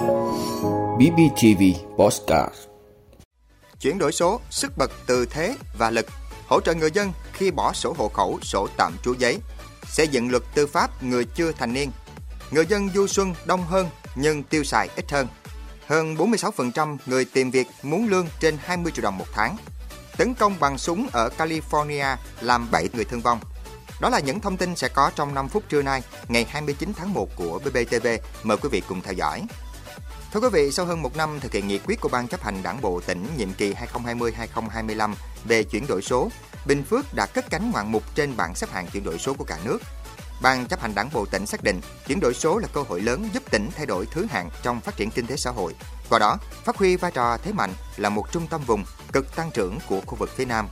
BBTV Postcard Chuyển đổi số, sức bật từ thế và lực, hỗ trợ người dân khi bỏ sổ hộ khẩu, sổ tạm trú giấy, xây dựng luật tư pháp người chưa thành niên. Người dân du xuân đông hơn nhưng tiêu xài ít hơn. Hơn 46% người tìm việc muốn lương trên 20 triệu đồng một tháng. Tấn công bằng súng ở California làm 7 người thương vong. Đó là những thông tin sẽ có trong 5 phút trưa nay, ngày 29 tháng 1 của BBTV. Mời quý vị cùng theo dõi. Thưa quý vị, sau hơn một năm thực hiện nghị quyết của Ban chấp hành Đảng bộ tỉnh nhiệm kỳ 2020-2025 về chuyển đổi số, Bình Phước đã cất cánh ngoạn mục trên bảng xếp hạng chuyển đổi số của cả nước. Ban chấp hành Đảng bộ tỉnh xác định chuyển đổi số là cơ hội lớn giúp tỉnh thay đổi thứ hạng trong phát triển kinh tế xã hội. Qua đó, phát huy vai trò thế mạnh là một trung tâm vùng cực tăng trưởng của khu vực phía Nam.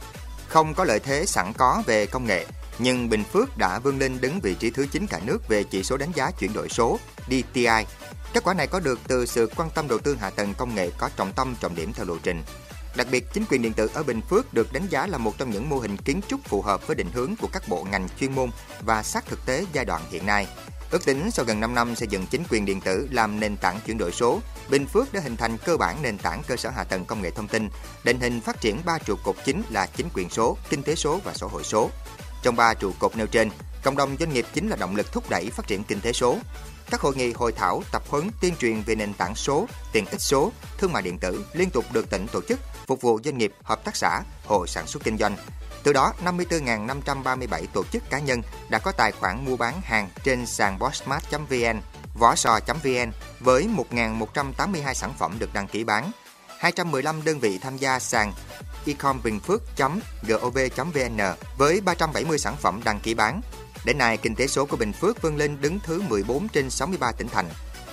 Không có lợi thế sẵn có về công nghệ, nhưng Bình Phước đã vươn lên đứng vị trí thứ 9 cả nước về chỉ số đánh giá chuyển đổi số DTI. Kết quả này có được từ sự quan tâm đầu tư hạ tầng công nghệ có trọng tâm trọng điểm theo lộ trình. Đặc biệt, chính quyền điện tử ở Bình Phước được đánh giá là một trong những mô hình kiến trúc phù hợp với định hướng của các bộ ngành chuyên môn và sát thực tế giai đoạn hiện nay. Ước tính sau gần 5 năm xây dựng chính quyền điện tử làm nền tảng chuyển đổi số, Bình Phước đã hình thành cơ bản nền tảng cơ sở hạ tầng công nghệ thông tin, định hình phát triển ba trụ cột chính là chính quyền số, kinh tế số và xã hội số. Trong ba trụ cột nêu trên, cộng đồng doanh nghiệp chính là động lực thúc đẩy phát triển kinh tế số. Các hội nghị, hội thảo, tập huấn tuyên truyền về nền tảng số, tiện ích số, thương mại điện tử liên tục được tỉnh tổ chức phục vụ doanh nghiệp, hợp tác xã, hộ sản xuất kinh doanh. Từ đó, 54.537 tổ chức cá nhân đã có tài khoản mua bán hàng trên sàn bossmart.vn, võ sò.vn với 1.182 sản phẩm được đăng ký bán. 215 đơn vị tham gia sàn ecomvinphước.gov.vn với 370 sản phẩm đăng ký bán. Đến nay, kinh tế số của Bình Phước vươn lên đứng thứ 14 trên 63 tỉnh thành.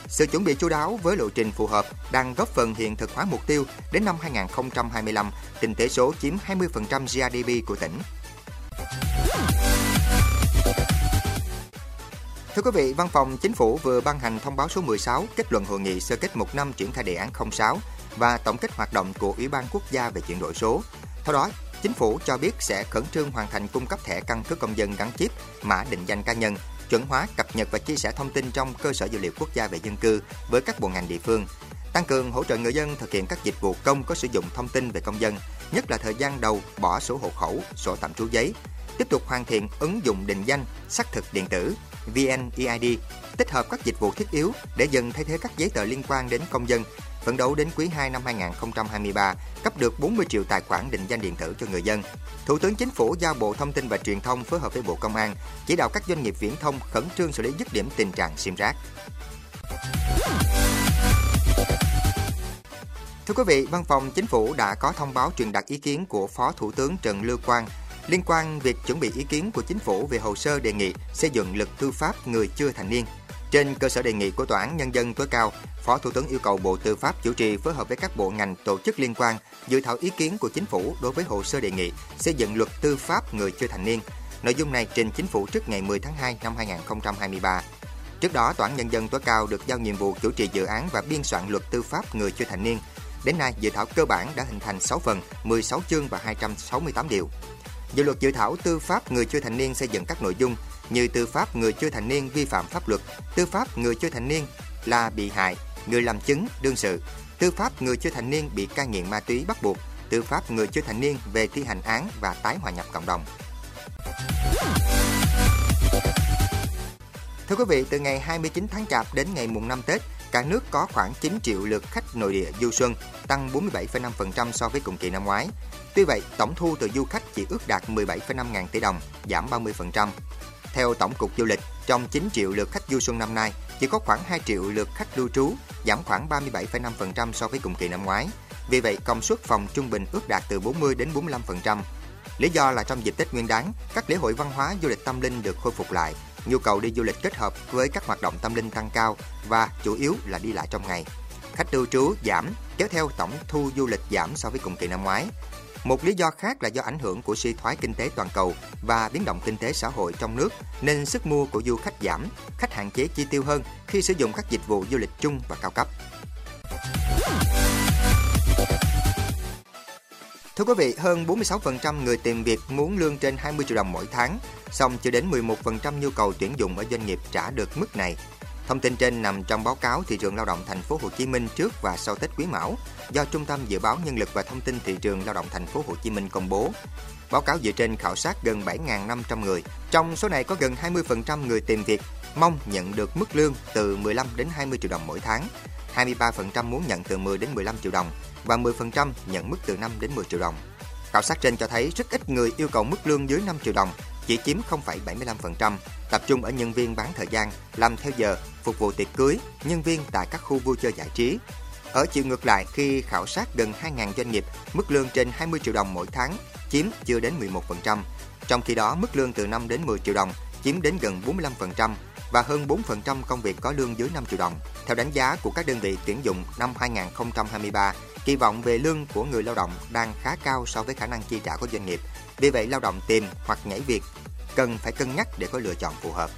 Sự chuẩn bị chú đáo với lộ trình phù hợp đang góp phần hiện thực hóa mục tiêu đến năm 2025, kinh tế số chiếm 20% GDP của tỉnh. Thưa quý vị, Văn phòng Chính phủ vừa ban hành thông báo số 16 kết luận hội nghị sơ kết một năm triển khai đề án 06 và tổng kết hoạt động của Ủy ban Quốc gia về chuyển đổi số. Theo đó, Chính phủ cho biết sẽ khẩn trương hoàn thành cung cấp thẻ căn cước công dân gắn chip, mã định danh cá nhân, chuẩn hóa cập nhật và chia sẻ thông tin trong cơ sở dữ liệu quốc gia về dân cư với các bộ ngành địa phương, tăng cường hỗ trợ người dân thực hiện các dịch vụ công có sử dụng thông tin về công dân, nhất là thời gian đầu bỏ sổ hộ khẩu, sổ tạm trú giấy, tiếp tục hoàn thiện ứng dụng định danh, xác thực điện tử VNeID, tích hợp các dịch vụ thiết yếu để dần thay thế các giấy tờ liên quan đến công dân phấn đấu đến quý 2 năm 2023 cấp được 40 triệu tài khoản định danh điện tử cho người dân. Thủ tướng Chính phủ giao Bộ Thông tin và Truyền thông phối hợp với Bộ Công an chỉ đạo các doanh nghiệp viễn thông khẩn trương xử lý dứt điểm tình trạng sim rác. Thưa quý vị, Văn phòng Chính phủ đã có thông báo truyền đạt ý kiến của Phó Thủ tướng Trần Lưu Quang liên quan việc chuẩn bị ý kiến của Chính phủ về hồ sơ đề nghị xây dựng luật tư pháp người chưa thành niên trên cơ sở đề nghị của Tòa án Nhân dân tối cao, Phó Thủ tướng yêu cầu Bộ Tư pháp chủ trì phối hợp với các bộ ngành tổ chức liên quan dự thảo ý kiến của chính phủ đối với hồ sơ đề nghị xây dựng luật tư pháp người chưa thành niên. Nội dung này trình chính phủ trước ngày 10 tháng 2 năm 2023. Trước đó, Tòa án Nhân dân tối cao được giao nhiệm vụ chủ trì dự án và biên soạn luật tư pháp người chưa thành niên. Đến nay, dự thảo cơ bản đã hình thành 6 phần, 16 chương và 268 điều. Dự luật dự thảo tư pháp người chưa thành niên xây dựng các nội dung như tư pháp người chưa thành niên vi phạm pháp luật, tư pháp người chưa thành niên là bị hại, người làm chứng, đương sự, tư pháp người chưa thành niên bị cai nghiện ma túy bắt buộc, tư pháp người chưa thành niên về thi hành án và tái hòa nhập cộng đồng. Thưa quý vị, từ ngày 29 tháng Chạp đến ngày mùng 5 Tết, cả nước có khoảng 9 triệu lượt khách nội địa du xuân, tăng 47,5% so với cùng kỳ năm ngoái. Tuy vậy, tổng thu từ du khách chỉ ước đạt 17,5 ngàn tỷ đồng, giảm 30%. Theo Tổng cục Du lịch, trong 9 triệu lượt khách du xuân năm nay, chỉ có khoảng 2 triệu lượt khách lưu trú, giảm khoảng 37,5% so với cùng kỳ năm ngoái. Vì vậy, công suất phòng trung bình ước đạt từ 40 đến 45%. Lý do là trong dịp Tết Nguyên đán, các lễ hội văn hóa du lịch tâm linh được khôi phục lại, nhu cầu đi du lịch kết hợp với các hoạt động tâm linh tăng cao và chủ yếu là đi lại trong ngày. Khách lưu trú giảm, kéo theo tổng thu du lịch giảm so với cùng kỳ năm ngoái. Một lý do khác là do ảnh hưởng của suy thoái kinh tế toàn cầu và biến động kinh tế xã hội trong nước nên sức mua của du khách giảm, khách hạn chế chi tiêu hơn khi sử dụng các dịch vụ du lịch chung và cao cấp. Thưa quý vị, hơn 46% người tìm việc muốn lương trên 20 triệu đồng mỗi tháng, song chưa đến 11% nhu cầu tuyển dụng ở doanh nghiệp trả được mức này. Thông tin trên nằm trong báo cáo thị trường lao động thành phố Hồ Chí Minh trước và sau Tết Quý Mão do Trung tâm Dự báo Nhân lực và Thông tin thị trường lao động thành phố Hồ Chí Minh công bố. Báo cáo dựa trên khảo sát gần 7.500 người. Trong số này có gần 20% người tìm việc mong nhận được mức lương từ 15 đến 20 triệu đồng mỗi tháng. 23% muốn nhận từ 10 đến 15 triệu đồng và 10% nhận mức từ 5 đến 10 triệu đồng. Khảo sát trên cho thấy rất ít người yêu cầu mức lương dưới 5 triệu đồng, chỉ chiếm 0,75%, tập trung ở nhân viên bán thời gian, làm theo giờ, phục vụ tiệc cưới, nhân viên tại các khu vui chơi giải trí. Ở chiều ngược lại, khi khảo sát gần 2.000 doanh nghiệp, mức lương trên 20 triệu đồng mỗi tháng chiếm chưa đến 11%. Trong khi đó, mức lương từ 5 đến 10 triệu đồng chiếm đến gần 45% và hơn 4% công việc có lương dưới 5 triệu đồng. Theo đánh giá của các đơn vị tuyển dụng năm 2023, kỳ vọng về lương của người lao động đang khá cao so với khả năng chi trả của doanh nghiệp. Vì vậy, lao động tìm hoặc nhảy việc cần phải cân nhắc để có lựa chọn phù hợp.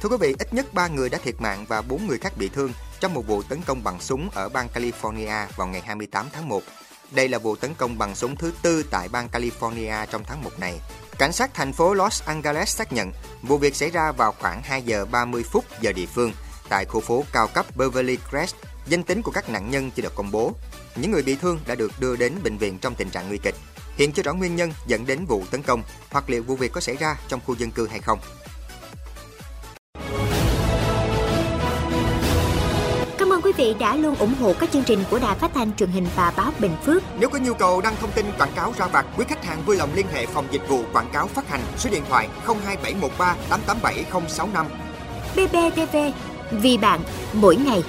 Thưa quý vị, ít nhất 3 người đã thiệt mạng và 4 người khác bị thương trong một vụ tấn công bằng súng ở bang California vào ngày 28 tháng 1. Đây là vụ tấn công bằng súng thứ tư tại bang California trong tháng 1 này. Cảnh sát thành phố Los Angeles xác nhận vụ việc xảy ra vào khoảng 2 giờ 30 phút giờ địa phương tại khu phố cao cấp Beverly Crest. Danh tính của các nạn nhân chưa được công bố. Những người bị thương đã được đưa đến bệnh viện trong tình trạng nguy kịch. Hiện chưa rõ nguyên nhân dẫn đến vụ tấn công hoặc liệu vụ việc có xảy ra trong khu dân cư hay không. Cảm ơn quý vị đã luôn ủng hộ các chương trình của Đài Phát thanh truyền hình và báo Bình Phước. Nếu có nhu cầu đăng thông tin quảng cáo ra vặt, quý khách hàng vui lòng liên hệ phòng dịch vụ quảng cáo phát hành số điện thoại 02713 887065. BBTV, vì bạn, mỗi ngày.